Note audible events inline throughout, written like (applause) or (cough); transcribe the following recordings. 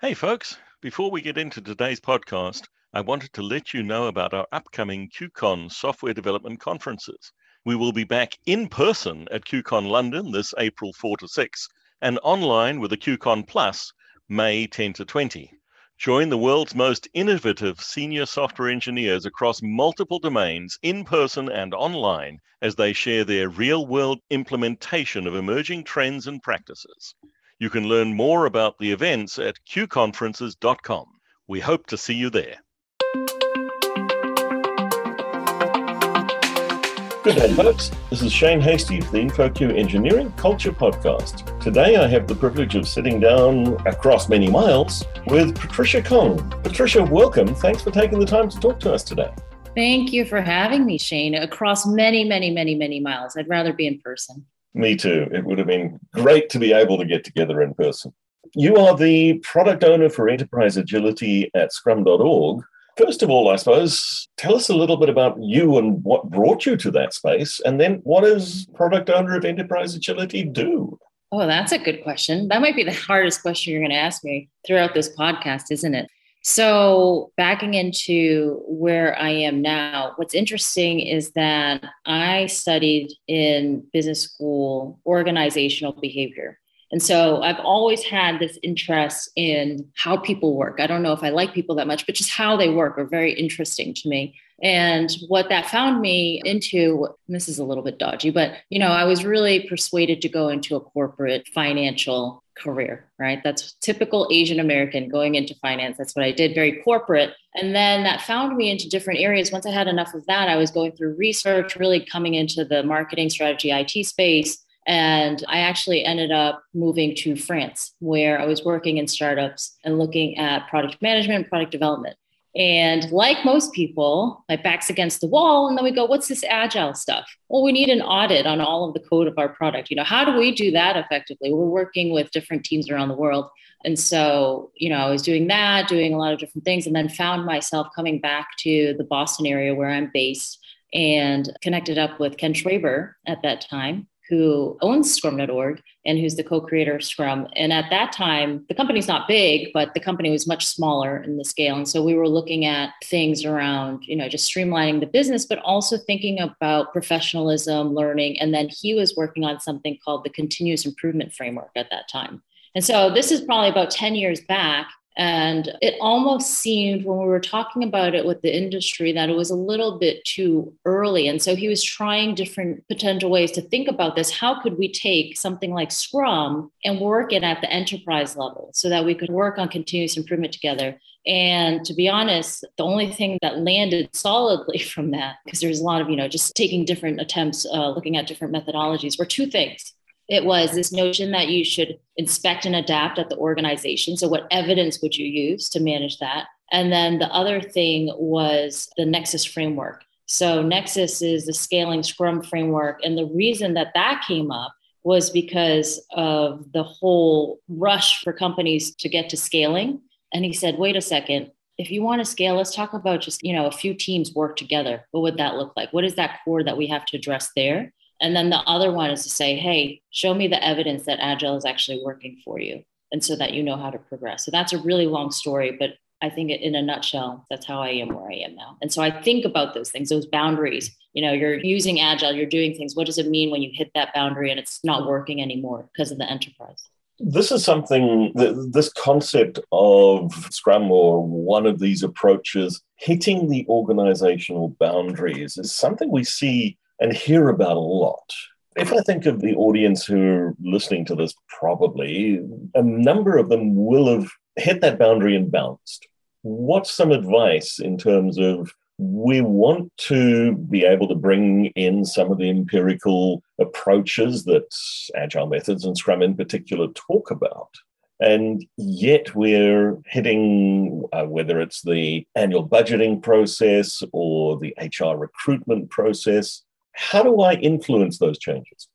Hey, folks. Before we get into today's podcast, I wanted to let you know about our upcoming QCon software development conferences. We will be back in person at QCon London this April 4 to 6 and online with the QCon Plus May 10 to 20. Join the world's most innovative senior software engineers across multiple domains, in person and online, as they share their real world implementation of emerging trends and practices. You can learn more about the events at qconferences.com. We hope to see you there. Good day, folks. This is Shane Hastie for the InfoQ Engineering Culture Podcast. Today, I have the privilege of sitting down across many miles with Patricia Kong. Patricia, welcome. Thanks for taking the time to talk to us today. Thank you for having me, Shane, across many, many, many, many miles. I'd rather be in person. Me too. It would have been great to be able to get together in person. You are the product owner for enterprise agility at scrum.org. First of all, I suppose, tell us a little bit about you and what brought you to that space. And then what does product owner of enterprise agility do? Oh, that's a good question. That might be the hardest question you're going to ask me throughout this podcast, isn't it? So, backing into where I am now, what's interesting is that I studied in business school organizational behavior. And so I've always had this interest in how people work. I don't know if I like people that much, but just how they work are very interesting to me. And what that found me into, this is a little bit dodgy, but you know, I was really persuaded to go into a corporate financial career, right? That's typical Asian American going into finance. That's what I did, very corporate. And then that found me into different areas. Once I had enough of that, I was going through research, really coming into the marketing strategy IT space. And I actually ended up moving to France, where I was working in startups and looking at product management, product development. And like most people, my back's against the wall. And then we go, what's this agile stuff? Well, we need an audit on all of the code of our product. You know, how do we do that effectively? We're working with different teams around the world. And so, you know, I was doing that, doing a lot of different things, and then found myself coming back to the Boston area where I'm based and connected up with Ken Schwaber at that time who owns Scrum.org and who's the co-creator of Scrum. And at that time, the company's not big, but the company was much smaller in the scale. And so we were looking at things around, you know, just streamlining the business, but also thinking about professionalism, learning. And then he was working on something called the continuous improvement framework at that time. And so this is probably about 10 years back. And it almost seemed when we were talking about it with the industry that it was a little bit too early. And so he was trying different potential ways to think about this. How could we take something like Scrum and work it at the enterprise level so that we could work on continuous improvement together? And to be honest, the only thing that landed solidly (laughs) from that, because there's a lot of, you know, just taking different attempts, uh, looking at different methodologies, were two things it was this notion that you should inspect and adapt at the organization. So, what evidence would you use to manage that? And then the other thing was the Nexus framework. So, Nexus is the scaling Scrum framework. And the reason that that came up was because of the whole rush for companies to get to scaling. And he said, wait a second, if you want to scale, let's talk about just, you know, a few teams work together. What would that look like? What is that core that we have to address there? And then the other one is to say, hey, show me the evidence that Agile is actually working for you. And so that you know how to progress. So that's a really long story, but I think in a nutshell, that's how I am where I am now. And so I think about those things, those boundaries. You know, you're using Agile, you're doing things. What does it mean when you hit that boundary and it's not working anymore because of the enterprise? This is something, this concept of Scrum or one of these approaches, hitting the organizational boundaries is something we see and hear about a lot. If I think of the audience who are listening to this, probably a number of them will have hit that boundary and bounced. What's some advice in terms of we want to be able to bring in some of the empirical approaches that agile methods and scrum in particular talk about and yet we're hitting uh, whether it's the annual budgeting process or the hr recruitment process how do I influence those changes?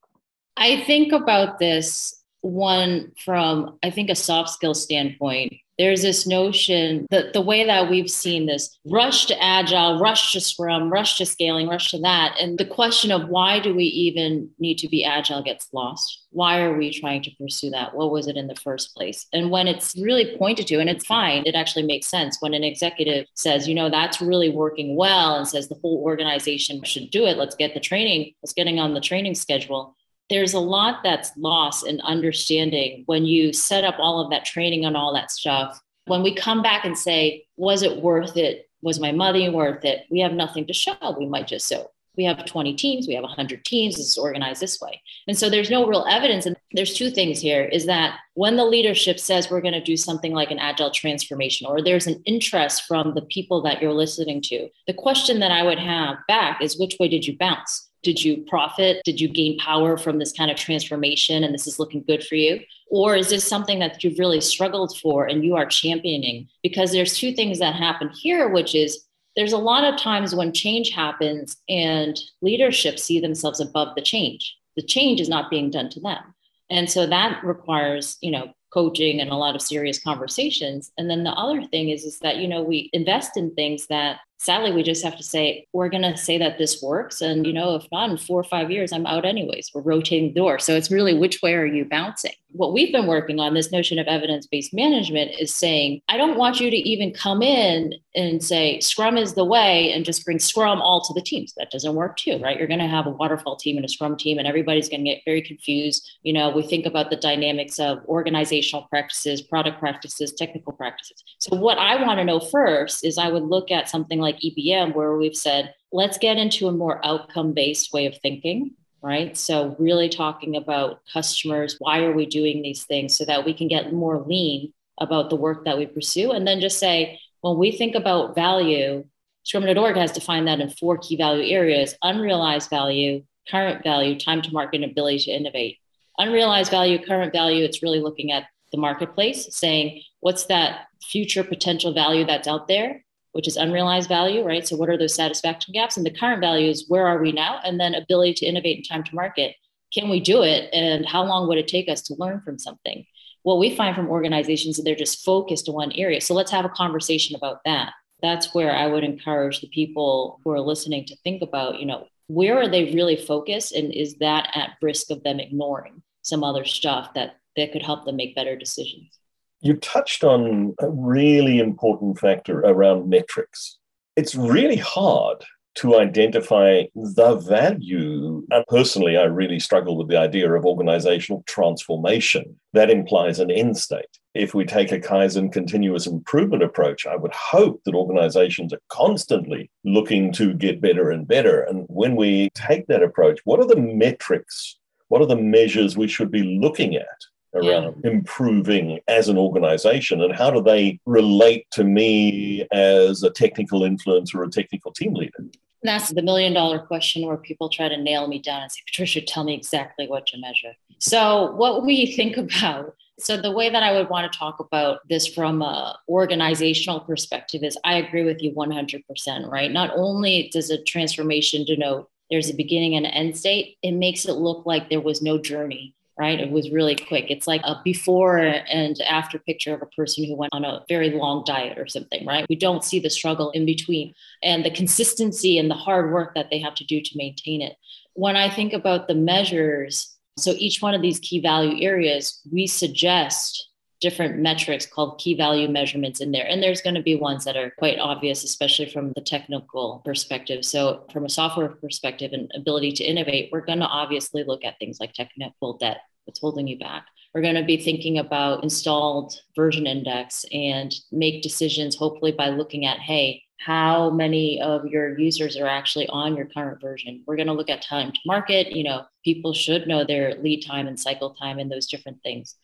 I think about this one from, I think, a soft skill standpoint there's this notion that the way that we've seen this rush to agile, rush to scrum, rush to scaling, rush to that. And the question of why do we even need to be agile gets lost. Why are we trying to pursue that? What was it in the first place? And when it's really pointed to, and it's fine, it actually makes sense when an executive says, you know, that's really working well and says the whole organization should do it. Let's get the training, let's getting on the training schedule there's a lot that's lost in understanding when you set up all of that training and all that stuff. When we come back and say, was it worth it? Was my money worth it? We have nothing to show. We might just so we have 20 teams, we have 100 teams, it's organized this way. And so there's no real evidence. And there's two things here is that when the leadership says we're going to do something like an agile transformation, or there's an interest from the people that you're listening to, the question that I would have back is which way did you bounce? Did you profit? Did you gain power from this kind of transformation and this is looking good for you? Or is this something that you've really struggled for and you are championing? Because there's two things that happen here, which is there's a lot of times when change happens and leadership see themselves above the change. The change is not being done to them. And so that requires, you know, coaching and a lot of serious conversations. And then the other thing is, is that, you know, we invest in things that sadly we just have to say we're going to say that this works. And you know if not in four or five years i'm out anyways. We're rotating the door. So it's really which way are you bouncing? What we've been working on this notion of evidence-based management is saying i don't want you to even come in and say scrum is the way and just bring scrum all to the teams. That doesn't work too right? You're going to have a waterfall team and a scrum team and everybody's going to get very confused. You know we think about the dynamics of organizational practices product practices technical practices. So what i want to know first is i would look at something like like EBM, where we've said, let's get into a more outcome based way of thinking, right? So, really talking about customers, why are we doing these things so that we can get more lean about the work that we pursue. And then just say, when we think about value, Scrum.org has defined that in four key value areas unrealized value, current value, time to market, and ability to innovate. Unrealized value, current value, it's really looking at the marketplace, saying, what's that future potential value that's out there? Which is unrealized value, right? So, what are those satisfaction gaps? And the current value is where are we now? And then ability to innovate and time to market. Can we do it? And how long would it take us to learn from something? What we find from organizations is they're just focused on one area. So, let's have a conversation about that. That's where I would encourage the people who are listening to think about, you know, where are they really focused? And is that at risk of them ignoring some other stuff that, that could help them make better decisions? You touched on a really important factor around metrics. It's really hard to identify the value. And personally, I really struggle with the idea of organizational transformation. That implies an end state. If we take a Kaizen continuous improvement approach, I would hope that organizations are constantly looking to get better and better. And when we take that approach, what are the metrics? What are the measures we should be looking at around yeah. improving as an organization and how do they relate to me as a technical influencer or a technical team leader? That's the million dollar question where people try to nail me down and say patricia tell me exactly what to measure. So what we think (laughs) about so the way that i would want to talk about this from a organizational perspective is i agree with you 100% right? Not only does a transformation denote there's a beginning and an end state it makes it look like there was no journey right? It was really quick. It's like a before and after picture of a person who went on a very long diet or something, right? We don't see the struggle in between and the consistency and the hard work that they have to do to maintain it. When I think about the measures, so each one of these key value areas, we suggest different metrics called key value measurements in there. And there's going to be ones that are quite obvious, especially from the technical perspective. So, from a software perspective and ability to innovate, we're going to obviously look at things like technical debt, what's holding you back. We're going to be thinking about installed version index and make decisions, hopefully, by looking at, hey, how many of your users are actually on your current version. We're going to look at time to market. You know, people should know their lead time and cycle time and those different things.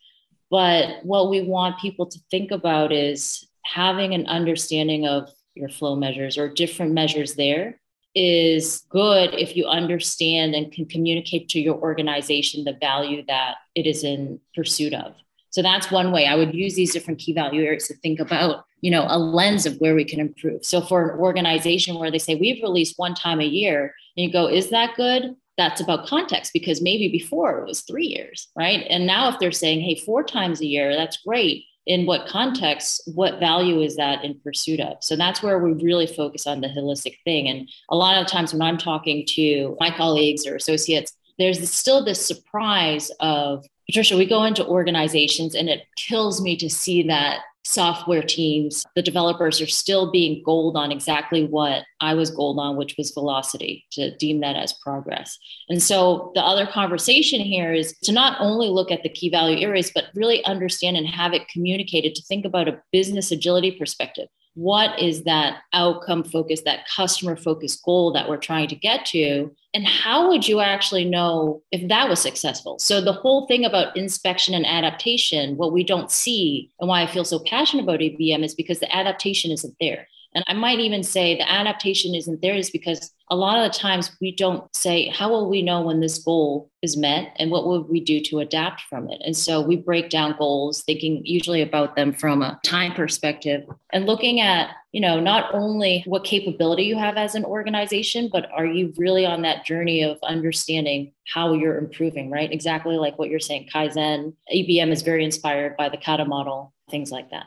But what we want people to think about is having an understanding of your flow measures or different measures there is good if you understand and can communicate to your organization the value that it is in pursuit of. So that's one way I would use these different key value areas to think about, you know, a lens of where we can improve. So for an organization where they say we've released one time a year, and you go, is that good? That's about context because maybe before it was three years, right? And now if they're saying, hey, four times a year, that's great. In what context, what value is that in pursuit of? So that's where we really focus on the holistic thing. And a lot of times when I'm talking to my colleagues or associates, there's still this surprise of Patricia, we go into organizations and it kills me to see that software teams, the developers are still being gold on exactly what I was gold on, which was velocity, to deem that as progress. And so the other conversation here is to not only look at the key value areas, but really understand and have it communicated to think about a business agility perspective what is that outcome focused, that customer focused goal that we're trying to get to? And how would you actually know if that was successful? So, the whole thing about inspection and adaptation, what we don't see, and why I feel so passionate about EBM is because the adaptation isn't there. And I might even say the adaptation isn't there is because a lot of the times we don't say, how will we know when this goal is met and what will we do to adapt from it? And so we break down goals, thinking usually about them from a time perspective and looking at, you know, not only what capability you have as an organization, but are you really on that journey of understanding how you're improving, right? Exactly like what you're saying, Kaizen, EBM is very inspired by the Kata model, things like that.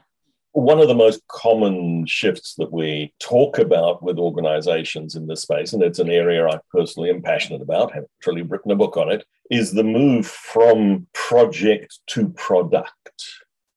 One of the most common shifts that we talk about with organizations in this space, and it's an area I personally am passionate about, have truly written a book on it, is the move from project to product.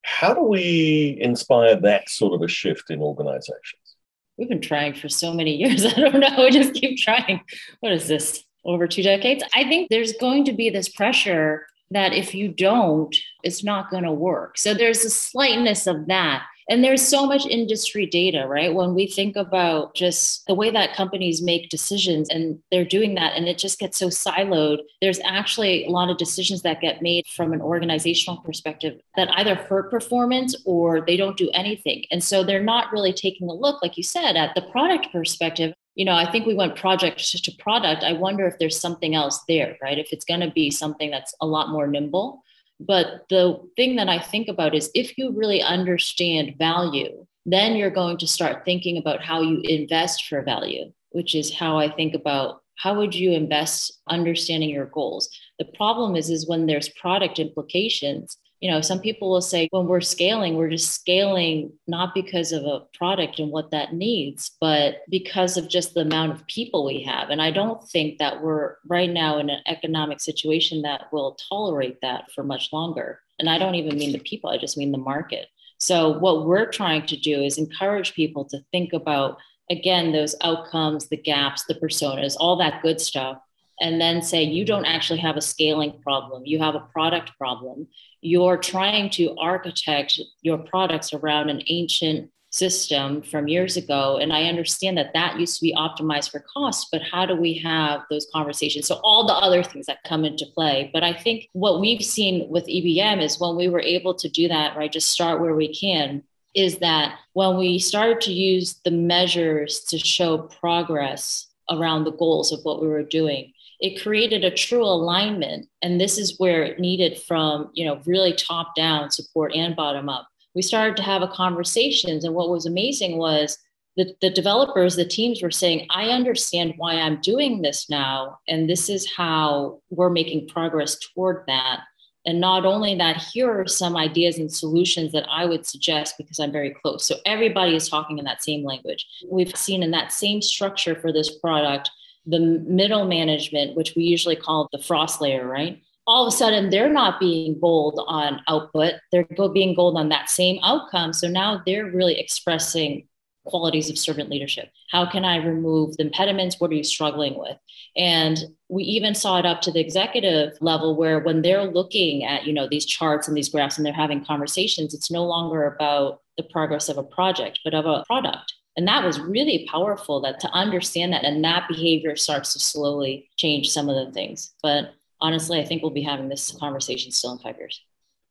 How do we inspire that sort of a shift in organizations? We've been trying for so many years. (laughs) I don't know. We just keep trying. What is this? Over two decades? I think there's going to be this pressure that if you don't, it's not going to work. So there's a slightness of that. And there's so much industry data, right? When we think about just the way that companies make decisions and they're doing that and it just gets so siloed, there's actually a lot of decisions that get made from an organizational perspective that either hurt performance or they don't do anything. And so they're not really taking a look, like you said, at the product perspective you know, I think we went project to product. I wonder if there's something else there, right? If it's going to be something that's a lot more nimble. But the thing that I think about is if you really understand value, then you're going to start thinking about how you invest for value, which is how I think about how would you invest understanding your goals. The problem is is when there's product implications, you know some people will say when we're scaling. We're just scaling not because of a product and what that needs but because of just the amount of people we have. And i don't think that we're right now in an economic situation that will tolerate that for much longer. And i don't even mean the people i just mean the market. So what we're trying to do is encourage people to think about again those outcomes the gaps the personas all that good stuff and then say you don't actually have a scaling problem. You have a product problem. You're trying to architect your products around an ancient system from years ago. And i understand that that used to be optimized for cost but how do we have those conversations? So all the other things that come into play. But i think what we've seen with ebm is when we were able to do that right just start where we can is that when we started to use the measures to show progress around the goals of what we were doing it created a true alignment and this is where it needed from you know really top down support and bottom up. We started to have a conversations and what was amazing was the, the developers the teams were saying i understand why i'm doing this now and this is how we're making progress toward that. And not only that here are some ideas and solutions that i would suggest because i'm very close. So everybody is talking in that same language. We've seen in that same structure for this product the middle management, which we usually call the frost layer, right? All of a sudden, they're not being gold on output. They're being gold on that same outcome. So now they're really expressing qualities of servant leadership. How can I remove the impediments? What are you struggling with? And we even saw it up to the executive level where when they're looking at, you know, these charts and these graphs and they're having conversations, it's no longer about the progress of a project, but of a product. And that was really powerful that to understand that and that behavior starts to slowly change some of the things. But honestly, I think we'll be having this conversation still in five years.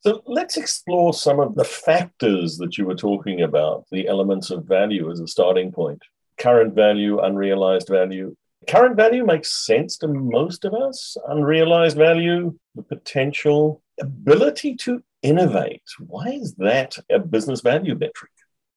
So let's explore some of the factors that you were talking about, the elements of value as a starting point. Current value, unrealized value. Current value makes sense to most of us. Unrealized value, the potential ability to innovate. Why is that a business value metric?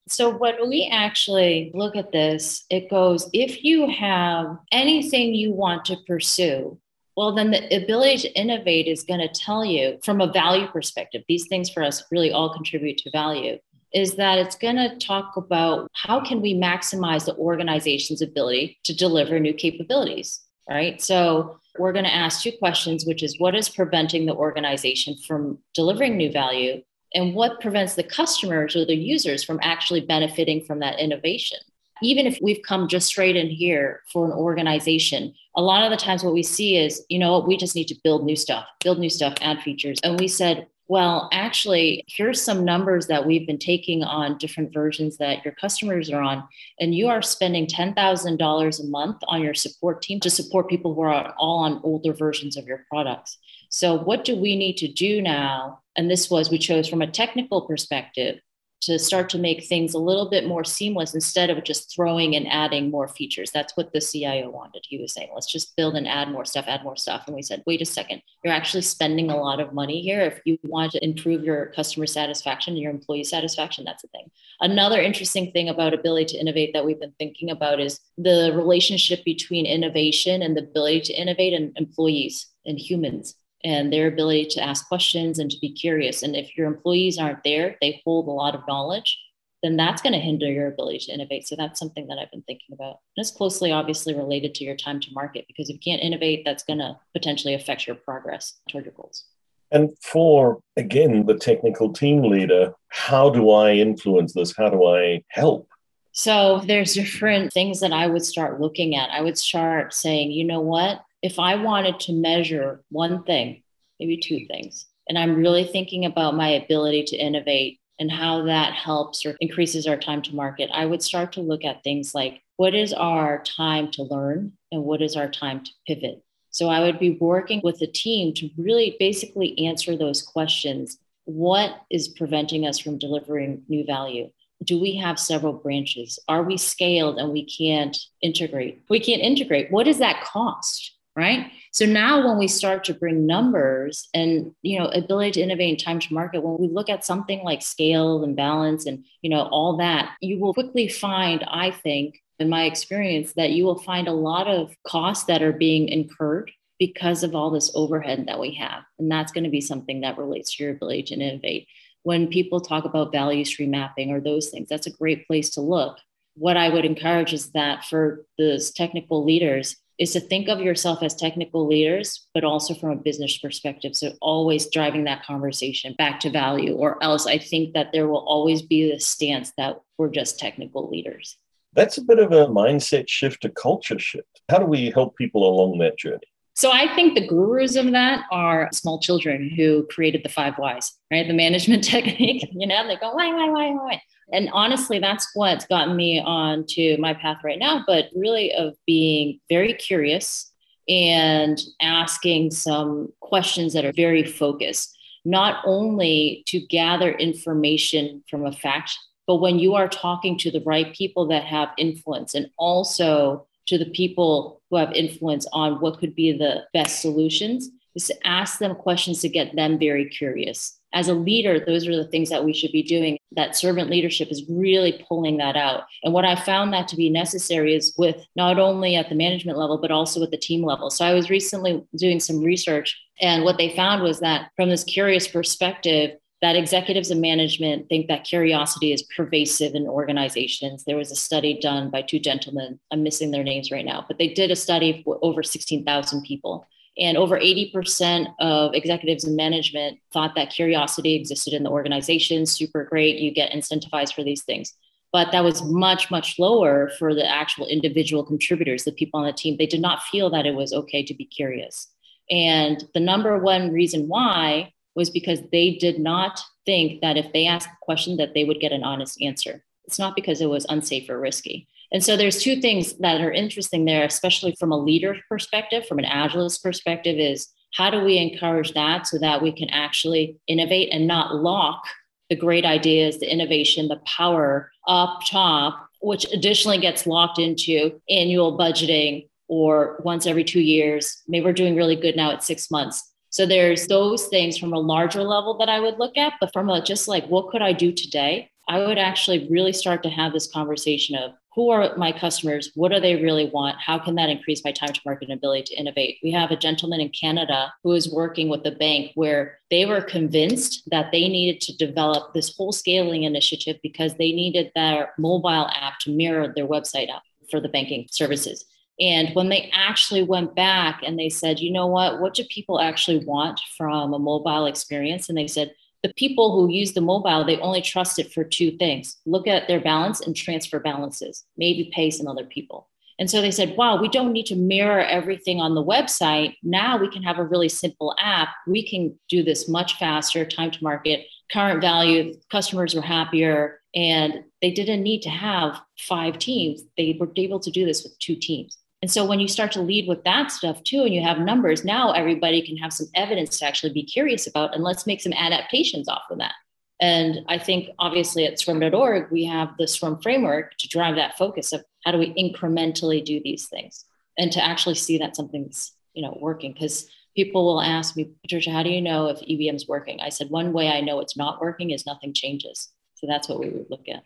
So, when we actually look at this, it goes if you have anything you want to pursue, Well, then the ability to innovate is going to tell you from a value perspective, these things for us really all contribute to value, is that it's going to talk about how can we maximize the organization's ability to deliver new capabilities, right? So we're going to ask two questions, which is what is preventing the organization from delivering new value? And what prevents the customers or the users from actually benefiting from that innovation? even if we've come just straight in here for an organization, a lot of the times what we see is, you know, we just need to build new stuff, build new stuff, add features. And we said, well, actually, here's some numbers that we've been taking on different versions that your customers are on. And you are spending $10,000 a month on your support team to support people who are all on older versions of your products. So, what do we need to do now? And this was, we chose from a technical perspective to start to make things a little bit more seamless instead of just throwing and adding more features. That's what the CIO wanted. He was saying, let's just build and add more stuff, add more stuff. And we said, wait a second, you're actually spending a lot of money here. If you want to improve your customer satisfaction, and your employee satisfaction, that's the thing. Another interesting thing about ability to innovate that we've been thinking about is the relationship between innovation and the ability to innovate and employees and humans and their ability to ask questions and to be curious. And if your employees aren't there, they hold a lot of knowledge, then that's going to hinder your ability to innovate. So that's something that I've been thinking about. And it's closely, obviously, related to your time to market because if you can't innovate, that's going to potentially affect your progress toward your goals. And for, again, the technical team leader, how do I influence this? How do I help? So there's different things that I would start looking at. I would start saying, you know what? If I wanted to measure one thing, maybe two things, and I'm really thinking about my ability to innovate and how that helps or increases our time to market, I would start to look at things like what is our time to learn and what is our time to pivot. So I would be working with the team to really basically answer those questions. What is preventing us from delivering new value? Do we have several branches? Are we scaled and we can't integrate? We can't integrate. What does that cost? Right? So now when we start to bring numbers and you know ability to innovate and time to market when we look at something like scale and balance and you know all that you will quickly find i think in my experience that you will find a lot of costs that are being incurred because of all this overhead that we have. And that's going to be something that relates to your ability to innovate. When people talk about value stream mapping or those things that's a great place to look. What i would encourage is that for those technical leaders is to think of yourself as technical leaders, but also from a business perspective. So always driving that conversation back to value, or else I think that there will always be the stance that we're just technical leaders. That's a bit of a mindset shift, a culture shift. How do we help people along that journey? So I think the gurus of that are small children who created the five whys, right? The management (laughs) technique, you know, they go, why, why, why, why? And honestly, that's what's gotten me on to my path right now, but really of being very curious and asking some questions that are very focused, not only to gather information from a fact, but when you are talking to the right people that have influence and also to the people who have influence on what could be the best solutions, is to ask them questions to get them very curious as a leader, those are the things that we should be doing. That servant leadership is really pulling that out. And what I found that to be necessary is with not only at the management level, but also at the team level. So I was recently doing some research, and what they found was that from this curious perspective, that executives and management think that curiosity is pervasive in organizations. There was a study done by two gentlemen. I'm missing their names right now, but they did a study for over 16,000 people. And over 80% of executives and management thought that curiosity existed in the organization. Super great. You get incentivized for these things. But that was much, much lower for the actual individual contributors, the people on the team. They did not feel that it was okay to be curious. And the number one reason why was because they did not think that if they asked a question that they would get an honest answer. It's not because it was unsafe or risky. And so there's two things that are interesting there, especially from a leader perspective, from an agilist perspective, is how do we encourage that so that we can actually innovate and not lock the great ideas, the innovation, the power up top, which additionally gets locked into annual budgeting or once every two years. Maybe we're doing really good now at six months. So there's those things from a larger level that I would look at, but from a just like what could I do today? I would actually really start to have this conversation of who are my customers? What do they really want? How can that increase my time to market and ability to innovate? We have a gentleman in Canada who is working with a bank where they were convinced that they needed to develop this whole scaling initiative because they needed their mobile app to mirror their website app for the banking services. And when they actually went back and they said, you know what, what do people actually want from a mobile experience? And they said, the people who use the mobile, they only trust it for two things look at their balance and transfer balances, maybe pay some other people. And so they said, wow, we don't need to mirror everything on the website. Now we can have a really simple app. We can do this much faster, time to market, current value, customers were happier, and they didn't need to have five teams. They were able to do this with two teams. And so when you start to lead with that stuff too, and you have numbers, now everybody can have some evidence to actually be curious about, and let's make some adaptations off of that. And I think obviously at scrum.org, we have the scrum framework to drive that focus of how do we incrementally do these things and to actually see that something's, you know, working. Because people will ask me, Patricia, how do you know if EBM is working? I said, one way I know it's not working is nothing changes. So that's what we would look at.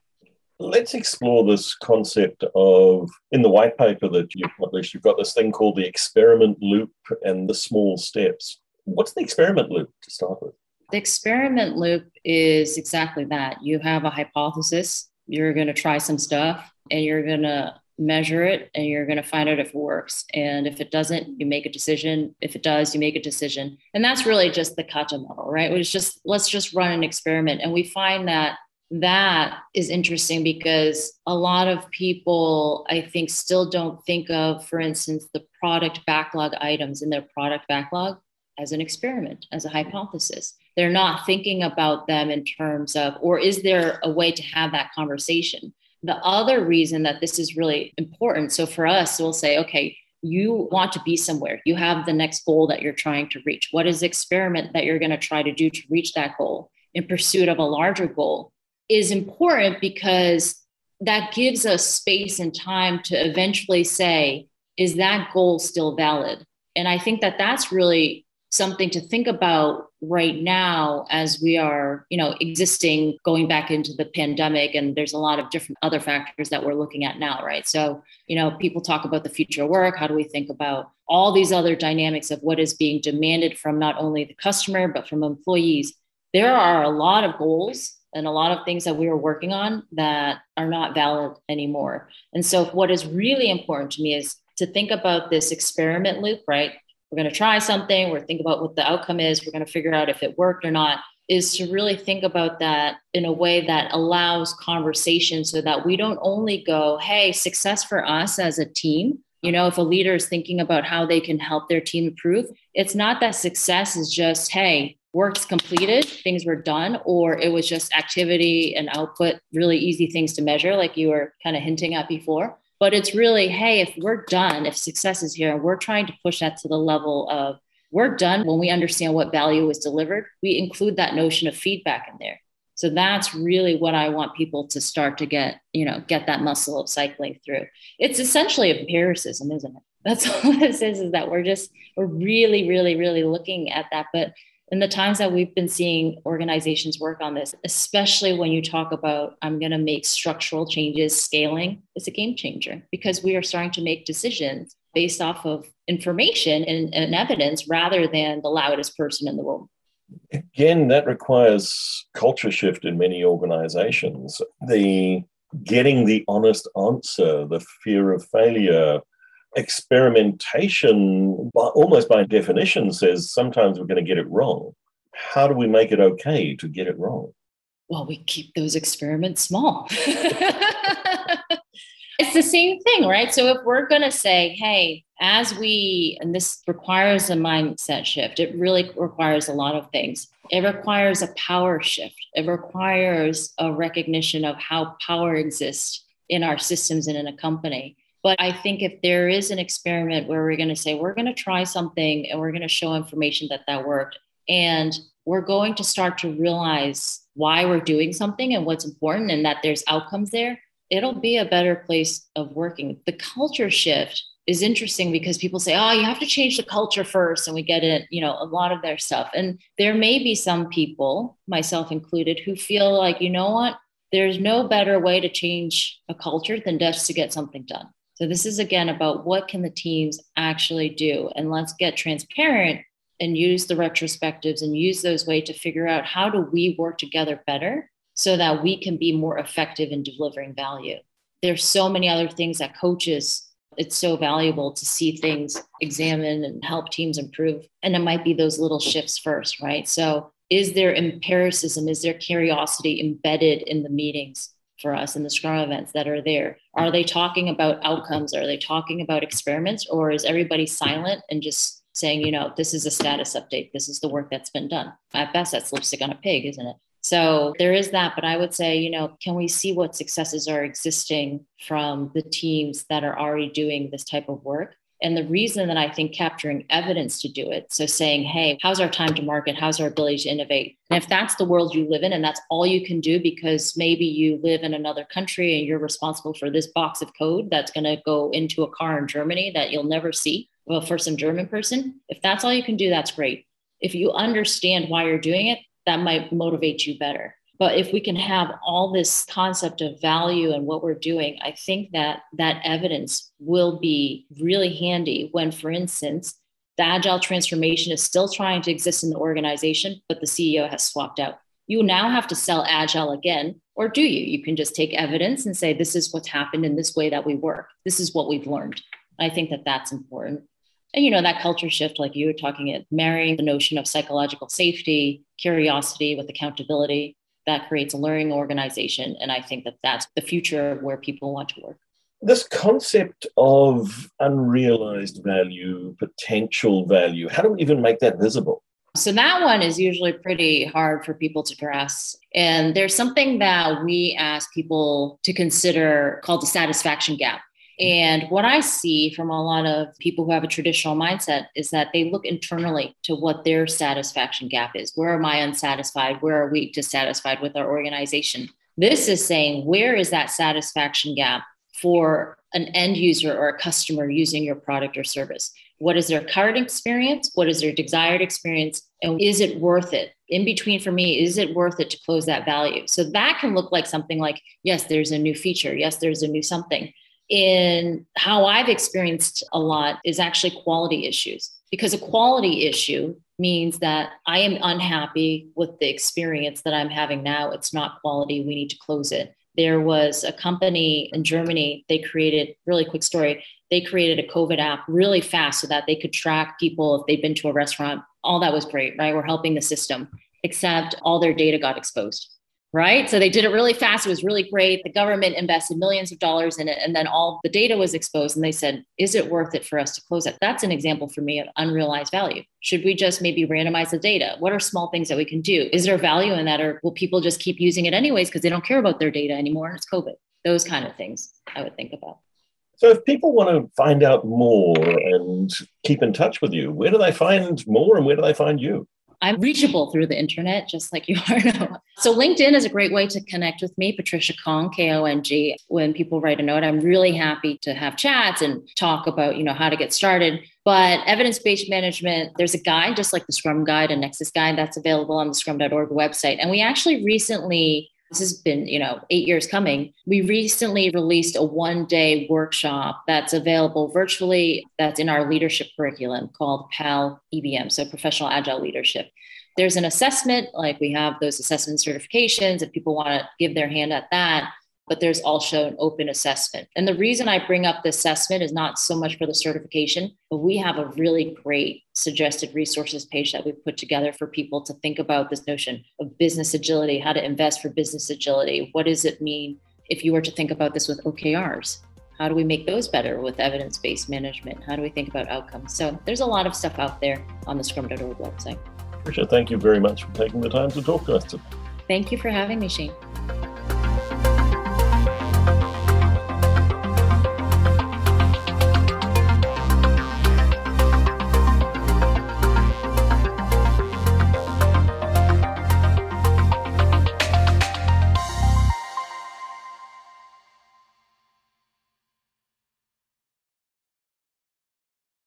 Let's explore this concept of, in the white paper that you've published, you've got this thing called the experiment loop and the small steps. What's the experiment loop to start with? The experiment loop is exactly that. You have a hypothesis, you're going to try some stuff, and you're going to measure it and you're going to find out if it works. And if it doesn't, you make a decision. If it does, you make a decision. And that's really just the kata model, right? It's just let's just run an experiment. And we find that that is interesting because a lot of people, I think, still don't think of, for instance, the product backlog items in their product backlog as an experiment, as a hypothesis. They're not thinking about them in terms of, or is there a way to have that conversation? The other reason that this is really important, so for us, we'll say, okay, you want to be somewhere. You have the next goal that you're trying to reach. What is the experiment that you're going to try to do to reach that goal in pursuit of a larger goal? Is important because that gives us space and time to eventually say, is that goal still valid? And I think that that's really something to think about right now as we are you know existing going back into the pandemic and there's a lot of different other factors that we're looking at now right? So you know people talk about the future of work. How do we think about all these other dynamics of what is being demanded from not only the customer but from employees? There are a lot of goals and a lot of things that we were working on that are not valid anymore. And so, what is really important to me is to think about this experiment loop, right? We're going to try something, we're think about what the outcome is, we're going to figure out if it worked or not. Is to really think about that in a way that allows conversation so that we don't only go, hey, success for us as a team. You know, if a leader is thinking about how they can help their team improve, it's not that success is just, hey, works completed, things were done, or it was just activity and output, really easy things to measure, like you were kind of hinting at before. But it's really, hey, if we're done, if success is here, and we're trying to push that to the level of we're done when we understand what value was delivered, we include that notion of feedback in there. So that's really what I want people to start to get, you know, get that muscle of cycling through. It's essentially empiricism, isn't it? (laughs) That's all this is, is that we're just, we're really, really, really looking at that. But in the times that we've been seeing organizations work on this, especially when you talk about, I'm going to make structural changes, scaling, it's a game changer because we are starting to make decisions based off of information and, and evidence rather than the loudest person in the room. Again, that requires culture shift in many organizations. The getting the honest answer, the fear of failure, experimentation, almost by definition, says sometimes we're going to get it wrong. How do we make it okay to get it wrong? Well, we keep those experiments small. (laughs) it's the same thing, right? So if we're going to say, hey, as we, and this requires a mindset shift, it really requires a lot of things. It requires a power shift, it requires a recognition of how power exists in our systems and in a company. But I think if there is an experiment where we're going to say, we're going to try something and we're going to show information that that worked, and we're going to start to realize why we're doing something and what's important and that there's outcomes there, it'll be a better place of working. The culture shift is interesting because people say, oh, you have to change the culture first. And we get it, you know, a lot of their stuff. And there may be some people, myself included, who feel like, you know what? there's no better way to change a culture than just to get something done. So this is again about what can the teams actually do? And let's get transparent and use the retrospectives and use those ways to figure out how do we work together better so that we can be more effective in delivering value. There's so many other things that coaches it's so valuable to see things examine and help teams improve. And it might be those little shifts first right? So is there empiricism? Is there curiosity embedded in the meetings for us in the scrum events that are there. Are they talking about outcomes? Are they talking about experiments? Or is everybody silent and just saying you know this is a status update. This is the work that's been done. At best that's lipstick on a pig isn't it? So there is that, but I would say, you know, can we see what successes are existing from the teams that are already doing this type of work? And the reason that I think capturing evidence to do it, so saying, hey, how's our time to market? How's our ability to innovate? And if that's the world you live in and that's all you can do because maybe you live in another country and you're responsible for this box of code that's going to go into a car in Germany that you'll never see, well, for some German person, if that's all you can do, that's great. If you understand why you're doing it, that might motivate you better. But if we can have all this concept of value and what we're doing, I think that that evidence will be really handy when, for instance, the agile transformation is still trying to exist in the organization, but the CEO has swapped out. You now have to sell agile again, or do you? You can just take evidence and say, this is what's happened in this way that we work. This is what we've learned. I think that that's important and you know that culture shift like you were talking it marrying the notion of psychological safety curiosity with accountability that creates a learning organization and i think that that's the future where people want to work this concept of unrealized value potential value how do we even make that visible so that one is usually pretty hard for people to grasp. And there's something that we ask people to consider called the satisfaction gap. And what I see from a lot of people who have a traditional mindset is that they look internally to what their satisfaction gap is. Where am I unsatisfied? Where are we dissatisfied with our organization? This is saying, where is that satisfaction gap for an end user or a customer using your product or service? What is their current experience? What is their desired experience? And is it worth it? In between for me, is it worth it to close that value? So that can look like something like, yes, there's a new feature. Yes, there's a new something in how I've experienced a lot is actually quality issues because a quality issue means that I am unhappy with the experience that I'm having now. It's not quality. We need to close it. There was a company in Germany, they created, really quick story, they created a COVID app really fast so that they could track people if they'd been to a restaurant. All that was great, right? We're helping the system, except all their data got exposed right? So they did it really fast. It was really great. The government invested millions of dollars in it. And then all the data was exposed. And they said, is it worth it for us to close it? That's an example for me of unrealized value. Should we just maybe randomize the data? What are small things that we can do? Is there value in that? Or will people just keep using it anyways because they don't care about their data anymore? It's COVID. Those kind of things I would think about. So, if people want to find out more and keep in touch with you, where do they find more and where do they find you? I'm reachable through the internet, just like you (laughs) are. so LinkedIn is a great way to connect with me, Patricia Kong, K-O-N-G. When people write a note, I'm really happy to have chats and talk about, you know, how to get started. But evidence-based management, there's a guide, just like the Scrum Guide and Nexus Guide, that's available on the scrum.org website. And we actually recently this has been, you know, eight years coming. We recently released a one day workshop that's available virtually, that's in our leadership curriculum called PAL EBM, so Professional Agile Leadership. There's an assessment, like we have those assessment certifications, if people want to give their hand at that but there's also an open assessment. And the reason I bring up the assessment is not so much for the certification, but we have a really great suggested resources page that we've put together for people to think about this notion of business agility, how to invest for business agility. What does it mean if you were to think about this with OKRs? How do we make those better with evidence based management? How do we think about outcomes? So there's a lot of stuff out there on the scrum.org website. Thank you very much for taking the time to talk to us today. Thank you for having me, Shane.